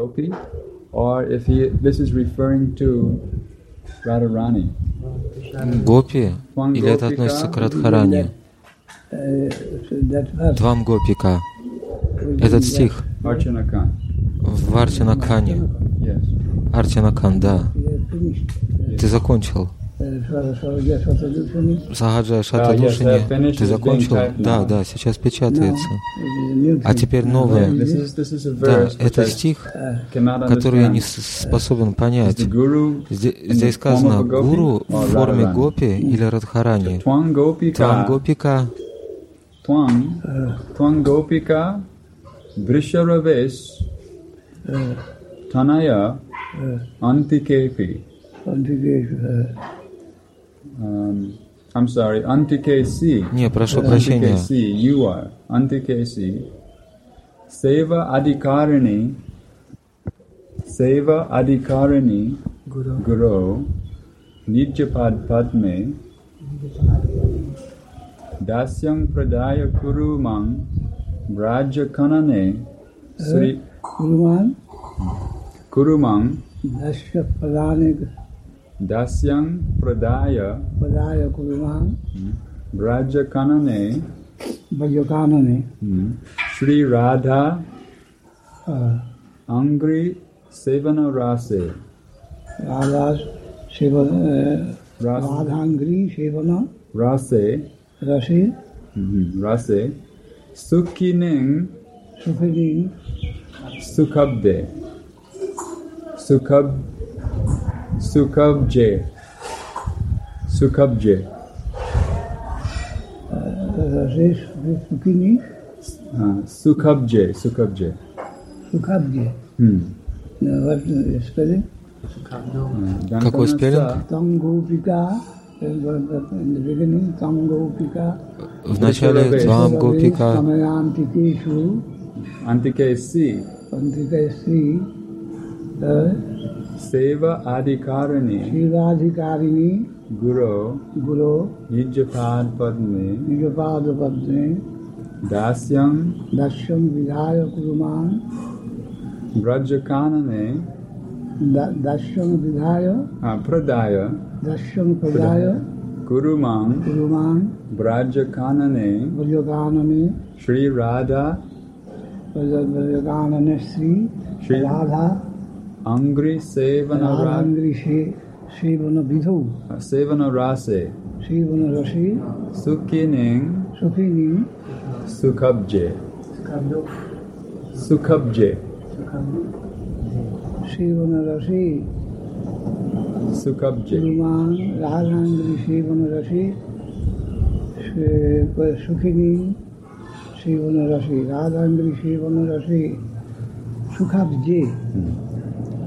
Gopi, or if he this is referring to Radharani. Гопи, или это относится к Радхарани? Двам Гопика. Этот стих в Арчанакане. Yes. Арчанакан, да. Ты закончил. Uh, uh, Шатадушини. Ты закончил? Да, да, сейчас печатается. А теперь новое. This is a Да, это стих, cannot который я не способен понять. Здесь, сказано гуру в форме гопи или радхарани. Twang Gopika. Твам гопика, Twang. Twang Gopika. Vrisharaves. Tanaya. Antikepi. Um, I'm sorry, Antikesi. не, прошу прощения, Antikesi, you are. Antikesi. Seva Adhikarini. Seva Adhikarini. Guru. Nijapad Padme. Dasyang Pradaya Kurumang. Braja Kanane. Sri Kuruman, Kurumang. Dasya Pradane, Dasyang Pradaya Padaya Kuruman, Braja Kanane. Vajakanane, Hmm. Sri Radha uh, Angri Sevana Rase. Radha Sevana, uh, Rase. Radhangri Sevana, Rase. Rasi, mhm, Rase. Sukhining Sukhini, Sukhabde. Sukhab. Sukhabje. Sukhabje. Rasi, Sukhini, Uh, Sukhabje. Sukhabje. Sukhabji. Hmm. What is spelling? Какой спеллинг? Tangopika, in the beginning, Tangopika, в सेवा अधिकारिणी सेवाधिकारिणी। गुरु। गुरु। निज पाद पद में निज पद में दास्यम दास्यम विधाय कुरुमान। ब्रज कानने दास्यम विधाय। प्रदाय। दास्यम प्रदाय। कुरुमान। कुरुमान। ब्रज कानने ब्रज कानने श्री राधा ब्रज कानने श्री श्री Radha. Angri sevana rasa. Angri se, sevana vidhu. Sevana rase. Sevana rasi. Sukhining. Sukhining. Sukhabje. Sukhabje. Sevana rasi. Sukhabje. Luman, Rahangri sevana rasi. Sukhining. Sevana rasi. Radhangri sevana rasi. Sukhabje. Hmm.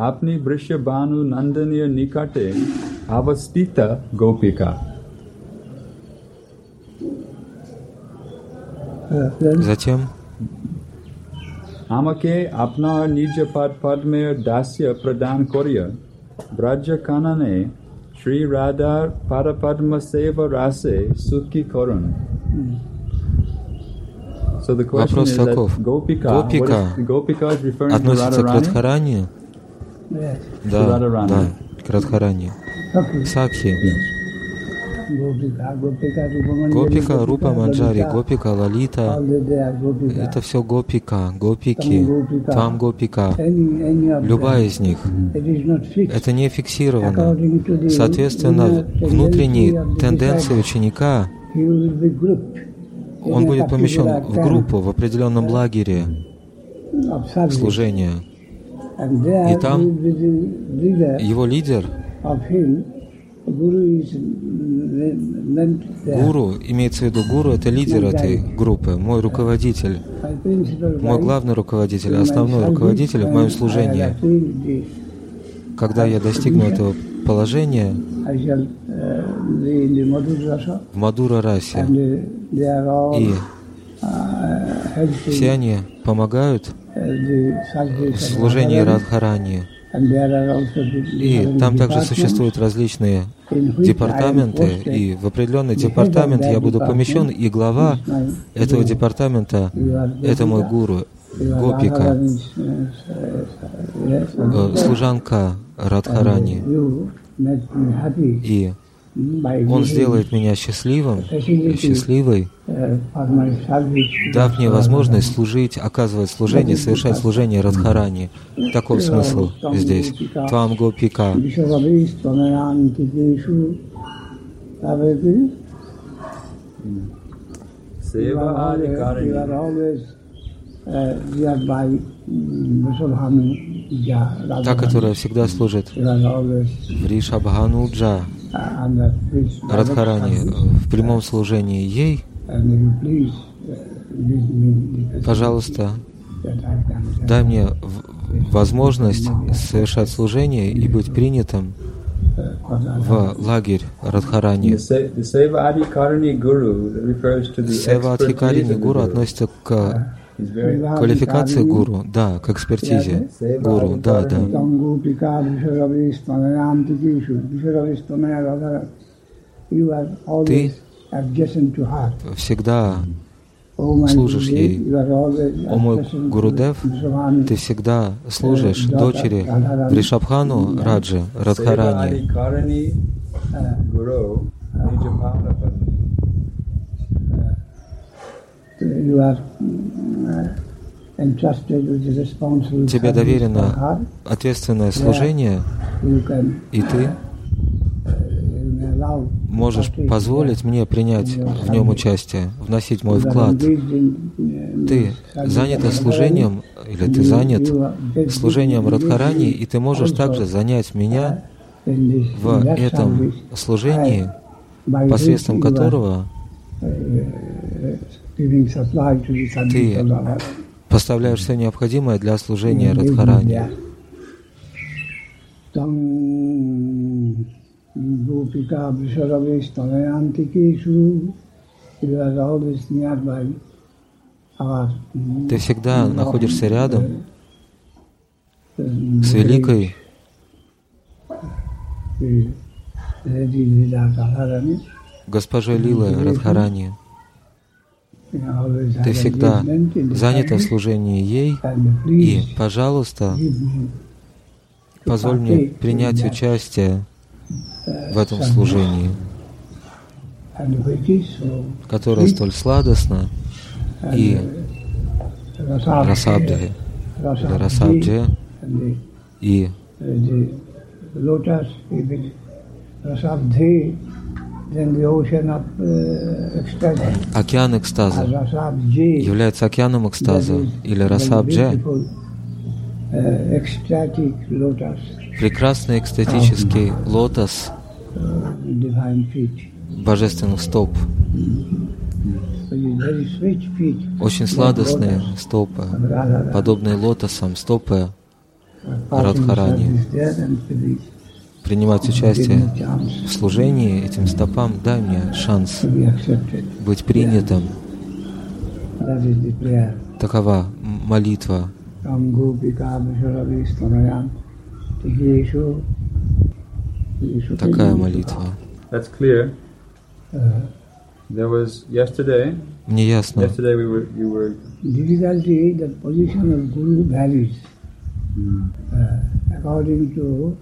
Apni Brishya Banu Nandaniya Nikate, Avastita Gopika. Затем আমাকে আপনার নিজ পদ পদ্মের দাস্য প্রদান করিয়া ব্রজ কাননে শ্রী রাধার পদপদ্ম সেবা রাসে সুখী করুন So the question Вопрос is таков. that Gopika, Gopika what is, Gopika is referring to относится к Radharani? Радхарани? Да, да, к Радхарани. Сакхи. Гопика, Рупа Манджари, Гопика, Лалита, это все Гопика, Гопики, Там Гопика. Любая из них. Это не фиксировано. Соответственно, the тенденции ученика он будет помещен в группу, в определенном лагере служения. И там Его лидер, гуру, имеется в виду гуру, это лидер этой группы, мой руководитель, мой главный руководитель, основной руководитель в моем служении. Когда я достигну этого положения uh, в Мадура расе, uh, и uh, все они помогают в служении. Радхарани. И там также существуют различные департаменты, и в определенный департамент я буду помещен, и глава этого департамента это мой гуру, Гопика, э, служанка Радхарани. И он сделает меня счастливым и счастливой, дав мне возможность служить, оказывать служение, совершать служение Радхарани. Таков смысл здесь. Твам Гопика. Та, которая всегда служит Вришабхануджа, Радхарани, э, в прямом служении ей, пожалуйста, дай мне возможность совершать служение и быть принятым в лагерь Радхарани. Сева Адхикарини гуру относится к Квалификации гуру, да, к экспертизе гуру, да, да. Her. Всегда Oh служишь ей. О мой Гурудев, ты всегда служишь дочери Вришабхану Раджи Радхарани. Uh, you are uh, responsible Тебе доверено ответственное служение, и ты? may allow можешь позволить мне принять в нем участие, вносить мой вклад. uh, Ты занята служением, или ты занят служением Радхарани, и ты можешь также занять меня in this- в этом service, служении, посредством которого uh, Ты поставляешь все необходимое для служения Радхарани. Ты всегда находишься рядом uh, с великой Госпожой Лилой Радхарани. Ты всегда занята в служении ей, и, пожалуйста, позволь мне принять участие в этом служении, которое столь сладостно и расабдхи, или расабдхи, and the, и океан экстаза. Является океаном экстаза, или beautiful, uh, прекрасный экстатический лотос. Uh, божественных стоп, feet. очень сладостные стопы, подобные лотосам, стопы Радхарани. Принимать участие в служении этим стопам, дай мне шанс быть принятым. Такова молитва. Такая молитва. That's clear. Uh, There was yesterday. Мне ясно. Yesterday we were you were difficulty, the position of Guru varies uh, according to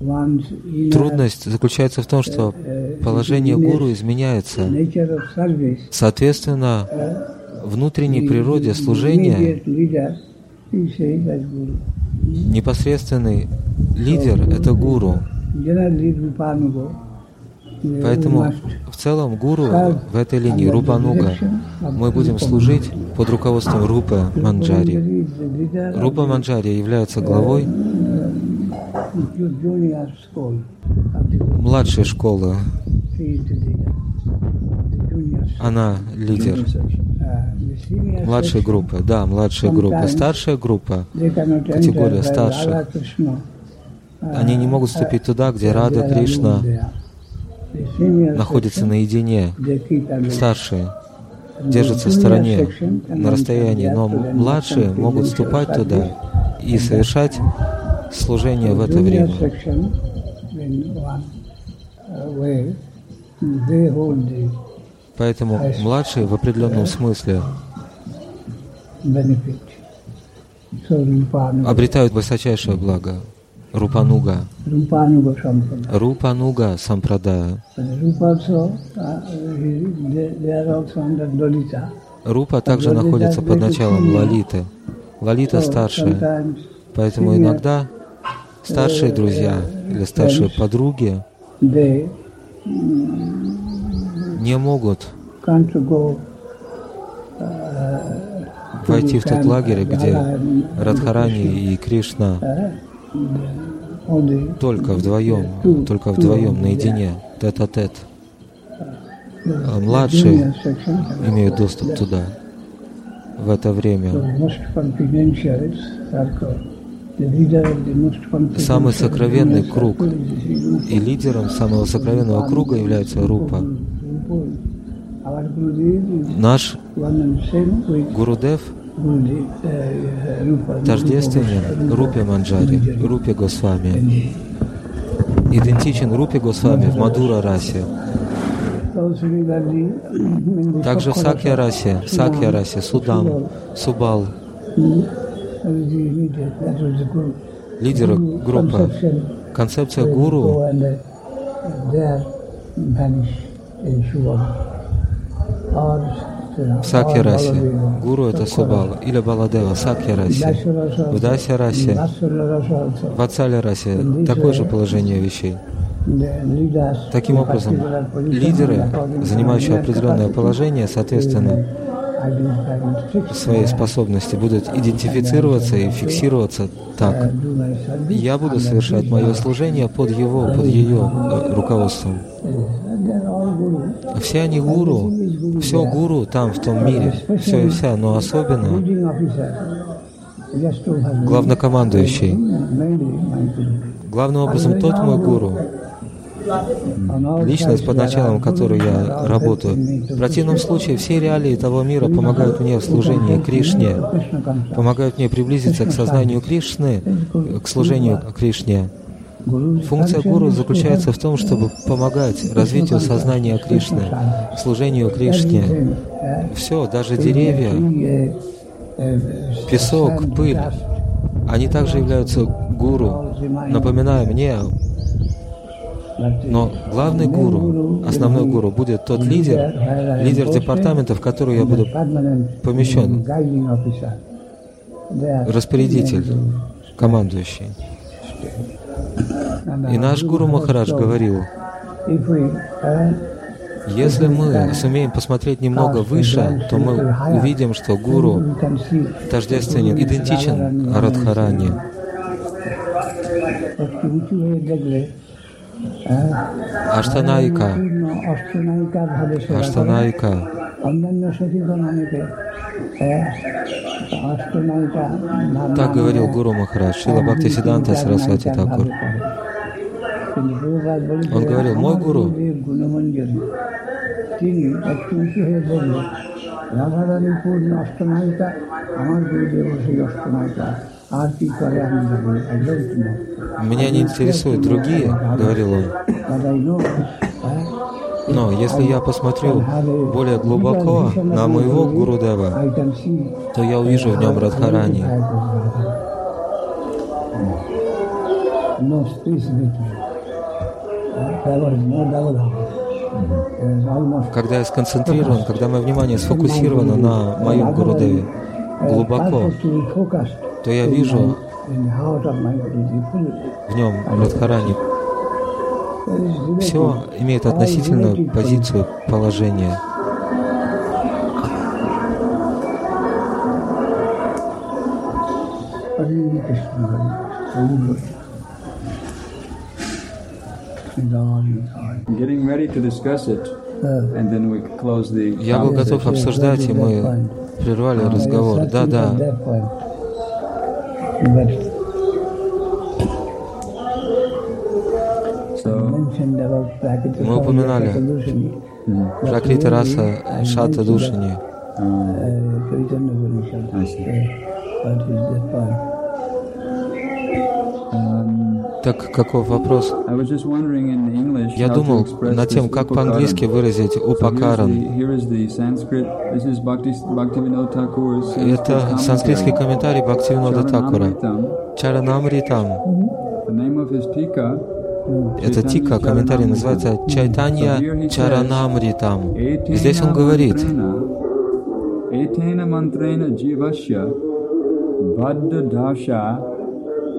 Трудность заключается в том, что положение гуру изменяется. Соответственно, внутренней природе служения непосредственный лидер — это гуру. Поэтому в целом гуру в этой линии Рупануга. Мы будем служить под руководством Рупы Манджари. Рупа Манджари является главой junior school. Она лидер Uh, section, группы. Да, младшая группа. Старшая группа, категория Krishna. они не могут вступить туда, где Рада Кришна находится наедине. Старшие держатся в стороне, на расстоянии, но младшие могут вступать туда и совершать служение в это время. Поэтому младшие в определенном смысле обретают высочайшее благо. Рупануга. Рупануга Сампрадая. Рупа также находится под началом Лалиты. Лалита старшая. Поэтому иногда старшие друзья или старшие подруги не могут go войти в тот лагерь, где Радхарани и Кришна only только вдвоем, только вдвоем, наедине, тет-а-тет. А младшие имеют доступ туда. В это время. Самый сокровенный круг. И лидером самого сокровенного круга является Рупа. Наш Гурудев тождественен Рупе Манджари, Рупе Госвами. Идентичен Рупе Госвами в Мадура расе. Также в Сакья расе, Сакья расе, Судам, Субал, Лидеры группы. Концепция go гуру. Shubham. Or в Сакья расе. Гуру это Субал или Баладева, Сакья расе. В Дася расе, в Ацале расе такое же положение вещей. Таким образом, лидеры, занимающие определенное положение, соответственно, своей способности будут идентифицироваться и фиксироваться так. Я буду совершать мое служение под его, под ее э, руководством. Все они гуру, все гуру там, в том мире, все и вся, но особенно главнокомандующий. Главным образом тот мой гуру, личность, под началом которой я работаю. В противном случае все реалии того мира помогают мне в служении Кришне, помогают мне приблизиться к сознанию Кришны, к служению Кришне. Функция гуру заключается в том, чтобы помогать развитию сознания Кришны, служению Кришне. Все, даже деревья, песок, пыль, они также являются гуру, напоминая мне но главный гуру, основной гуру будет тот лидер, лидер департамента, в который я буду помещен, распорядитель, командующий. И наш гуру Махарадж говорил, если мы сумеем посмотреть немного выше, то мы увидим, что гуру тождественен, идентичен Радхарани. Аштанайка, Аштанайка, অন্যান্য সচেতন অনেকে অষ্টনায়িকা Так говорил Гуру Махарадж, Шила Бхакти Сиданта Сарасвати Такур. Он говорил, мой гуру গুণমঞ্জরি তিনি একটু উঁচু হয়ে বললেন রাধারানী পূর্ণ অষ্টনায়িকা আমার গুরুদেব সেই অষ্টনায়িকা আর কি করে আমি জানি একদম কিনা Меня не интересуют другие, говорил он. দাদাই নো Но если я посмотрю более глубоко на моего Гурудева, I can see то я увижу в нем Радхарани. no когда я сконцентрирован, когда мое внимание сфокусировано на моем Гурудеве глубоко, то я вижу в нем Радхарани. Все имеет относительную позицию положения. Hare Krishna. Я был готов обсуждать, и мы прервали разговор. Да, да. So, Мы упоминали Пракрита раса Шата Душани. Um, Так каков вопрос? Я думал над тем, как по-английски выразить упакаран. Это санскритский комментарий Бхактивинода Такура. Чаранамритам. Это тика, комментарий называется Чайтанья Чаранамритам. Здесь он говорит, mantrena jivasya baddha dasha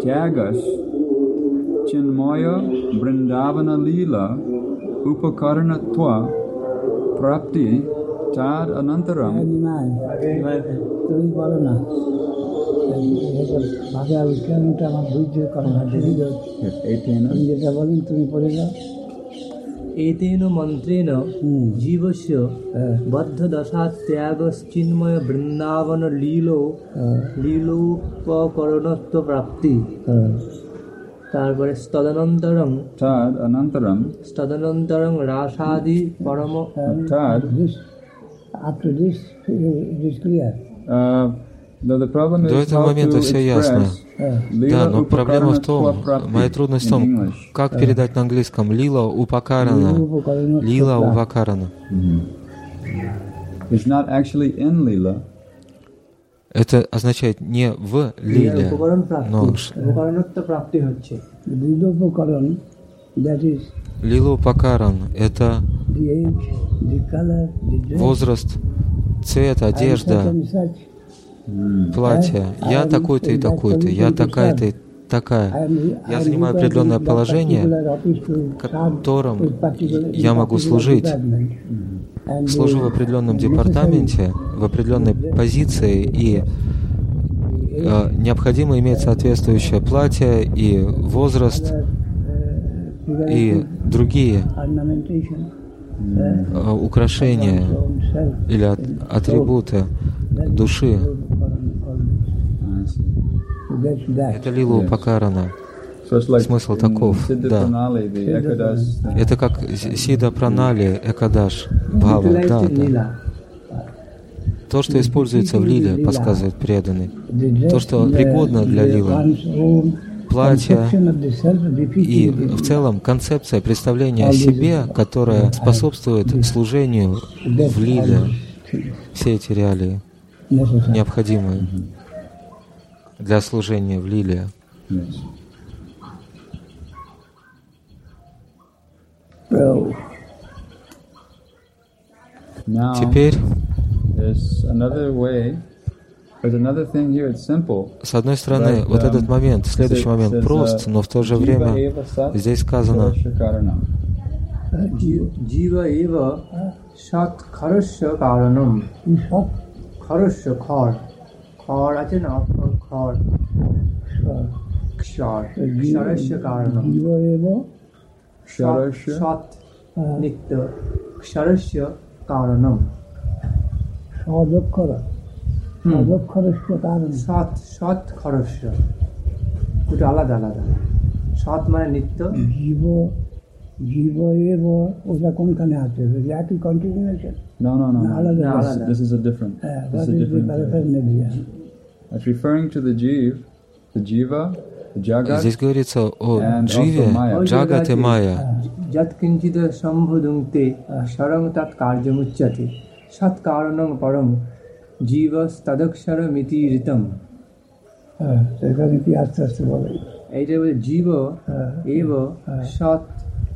tyagas chinmaya vrindavana lila upakaranatva prapti tad anantaram তুমি বলো না ভাবে উচ্চারণটা আমার বুঝতে করে না দেখি যাও। Etena তুমি যেটা বলেন তুমি পড়ে যাও एतेन मन्त्रेण হুম जीवस्य হ্যাঁ बद्धदशात्यागश्चिन्मय वृन्दावन लीलो হ্যাঁ লীলোপকরণত্ব প্রাপ্তি হ্যাঁ তারপরে তদনন্তরং tad anantaram তদনন্তরং রাসাদি পরম tad This, after this, it is clear. uh, the, the problem До is этого how момента to все ясно. express Uh, lila Да, но проблема в том, upakaranatva prapti моя трудность в in том, English. как передать на английском лила упакарана, лила упакарана. It's not actually in lila. Это означает не в лиле, но лило лилопакаран – это возраст, цвет, одежда, платье. Я такой-то и такой-то, я такая-то и такая. Я занимаю определенное положение, которым я могу служить. Служу в определенном департаменте, в определенной позиции, и э, необходимо иметь соответствующее платье и возраст и figurative другие э, украшения или атрибуты души. That. Это лила упакарана. Смысл таков, да. Это как Сида Пранали, Экадаш, Бхава, да, да. То, что используется в лиле, подсказывает преданный. То, что пригодно для лилы. defeated и в целом концепция представления о себе, которая способствует служению в лиле, все эти реалии necessary. необходимы для служения в лиле. Simple. с одной стороны, вот um, этот момент, следующий момент прост, uh, но в то же время здесь сказано, shakarana. জীব এব সৎ খরস্য কারণম in short, খরস্য খর খর আছে না অক্ষর খর so, ক্ষর ক্ষরস্য কারণম jiva eva, সৎ Ksharasya. সৎ uh, নিত্য ক্ষরস্য কারণম sadokara. হুম। Sadokharasya karan. সৎ সৎ খরস্য দুটো আলাদা আলাদা সৎ মানে নিত্য জীব জীব এব ওটা কোনখানে আছে ওই একই continuation No, no, no, no. আলাদা No, This, আলাদা। this is a different. হ্যাঁ This what is a is the different. thing. Paraphernalia It's referring to the jiv, the jiva, the jagat, здесь говорится о and Дживе, also Maya. Джагат и Майя. যৎ কিঞ্চিত সম্ভুদুংতে স্বরং তৎ কার্যমুচ্যতে সৎ কারণং পরং জীবস্তদক্ষরমিতি ঋতম হ্যাঁ সেখানে কি আস্তে আস্তে বলে এইটা বলে জীব এব সৎ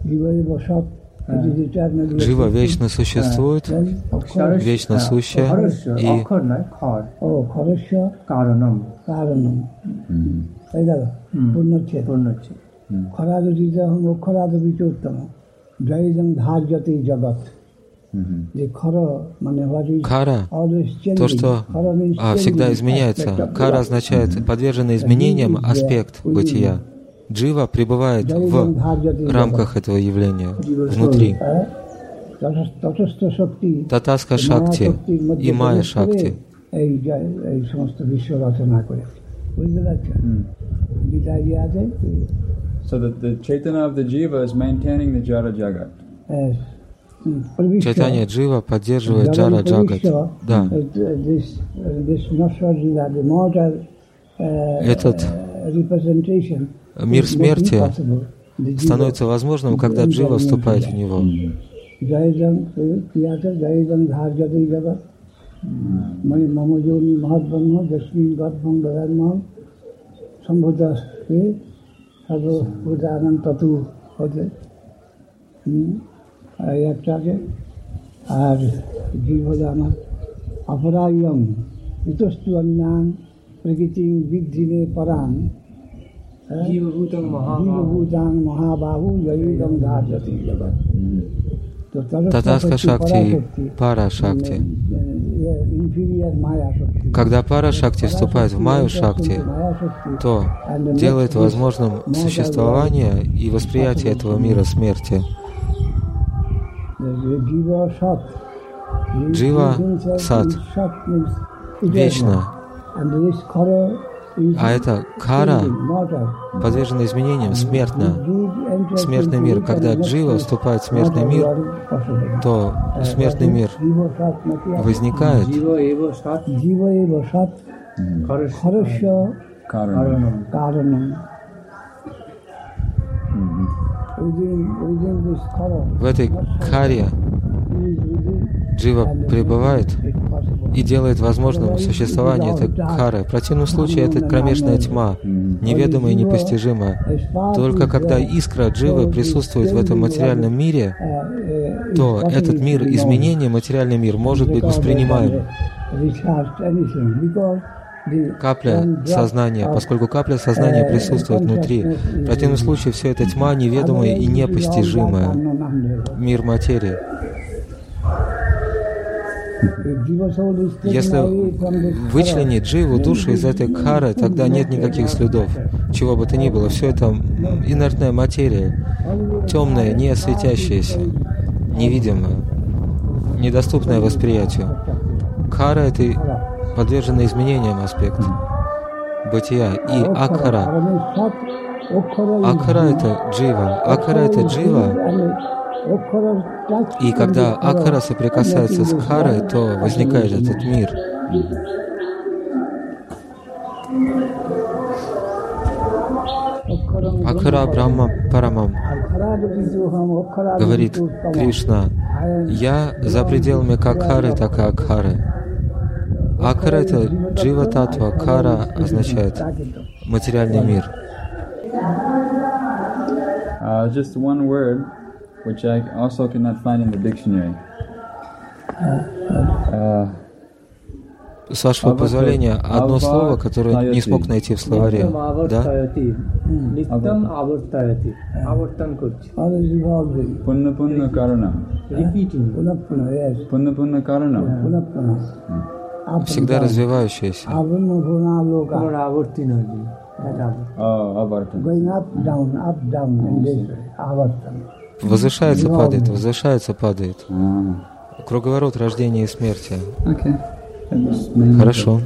জীব এব সৎ it is eternally Джива вечно существует, Then, অক্ষর вечно сущая খরস্য и অক্ষর নয় খর ও খরস্য কারণম কারণম এই গেল পূর্ণচ্ছেদ পূর্ণ হচ্ছে খরাদতীতহং অক্ষরাদপি চোত্তম জয়জং ধার্যতে জগৎ যে খর মানে what is Кара always changing. То, что Khara means а, всегда changing изменяется. aspect of Кара life. означает подверженный изменениям аспект бытия. Джива пребывает в рамках этого явления, внутри. হ্যাঁ? তটস্থ- তটস্থ শক্তি Татаска মায়া Шакти শক্তির মধ্যে и Майя প্রবেশ করে Шакти. Mm. So that the Chaitanya of the Jiva is maintaining the Jara Jagat. Yes. Чайтанья Джива поддерживает Джара Джагат. Да. Этот мир смерти становится возможным, когда Джива вступает в него. মানে মম যোগী মহাব্রহ্ম যস্মিন গর্ভম দয়াম সম্ভূতাস্তে সর্বভূতানন্দ ততু হতে একটাকে আর জীব হলো আমার অপরায়ম ইতস্তু অন্যান প্রকৃতি বিদ্ধিনে পরাণ তথা মহাবাহু পারা ধারতি Когда Пара Шакти вступает в Майю Шакти, то делает возможным существование и восприятие этого мира смерти. Джива сат. Вечно а это кара, подвержена изменениям, смертно, Смертный мир. Когда джива вступает в смертный мир, то смертный мир возникает. В этой каре Джива пребывает и делает возможным существование этой кары. В противном случае это кромешная тьма, неведомая и непостижимая. Только когда искра Дживы присутствует в этом материальном мире, то этот мир, изменение, материальный мир может быть воспринимаем. Капля сознания, поскольку капля сознания присутствует внутри. В противном случае все это тьма неведомая и непостижимая. Мир материи. Если вычленить дживу, душу из этой кары, тогда нет никаких следов. Чего бы то ни было, все это инертная материя, темная, не светящаяся, невидимая, недоступная восприятию. Кара — это подверженный изменениям аспект бытия. И акхара. Акхара — это джива. Акхара — это джива. И когда акхара соприкасается с карой, то возникает этот мир. Акхара Брахма Парамам говорит Кришна, я за пределами как Хары, так и Акхары. Акхара — это джива татва, кара означает материальный мир. Uh, just one word, which I also cannot find in the dictionary. С вашего позволения, одно слово, которое не смог найти в словаре. Да? Всегда развивающаяся. Oh, Возвышается, падает, возвышается, падает. Ah, Круговорот рождения и смерти. okay. Mainly- Хорошо.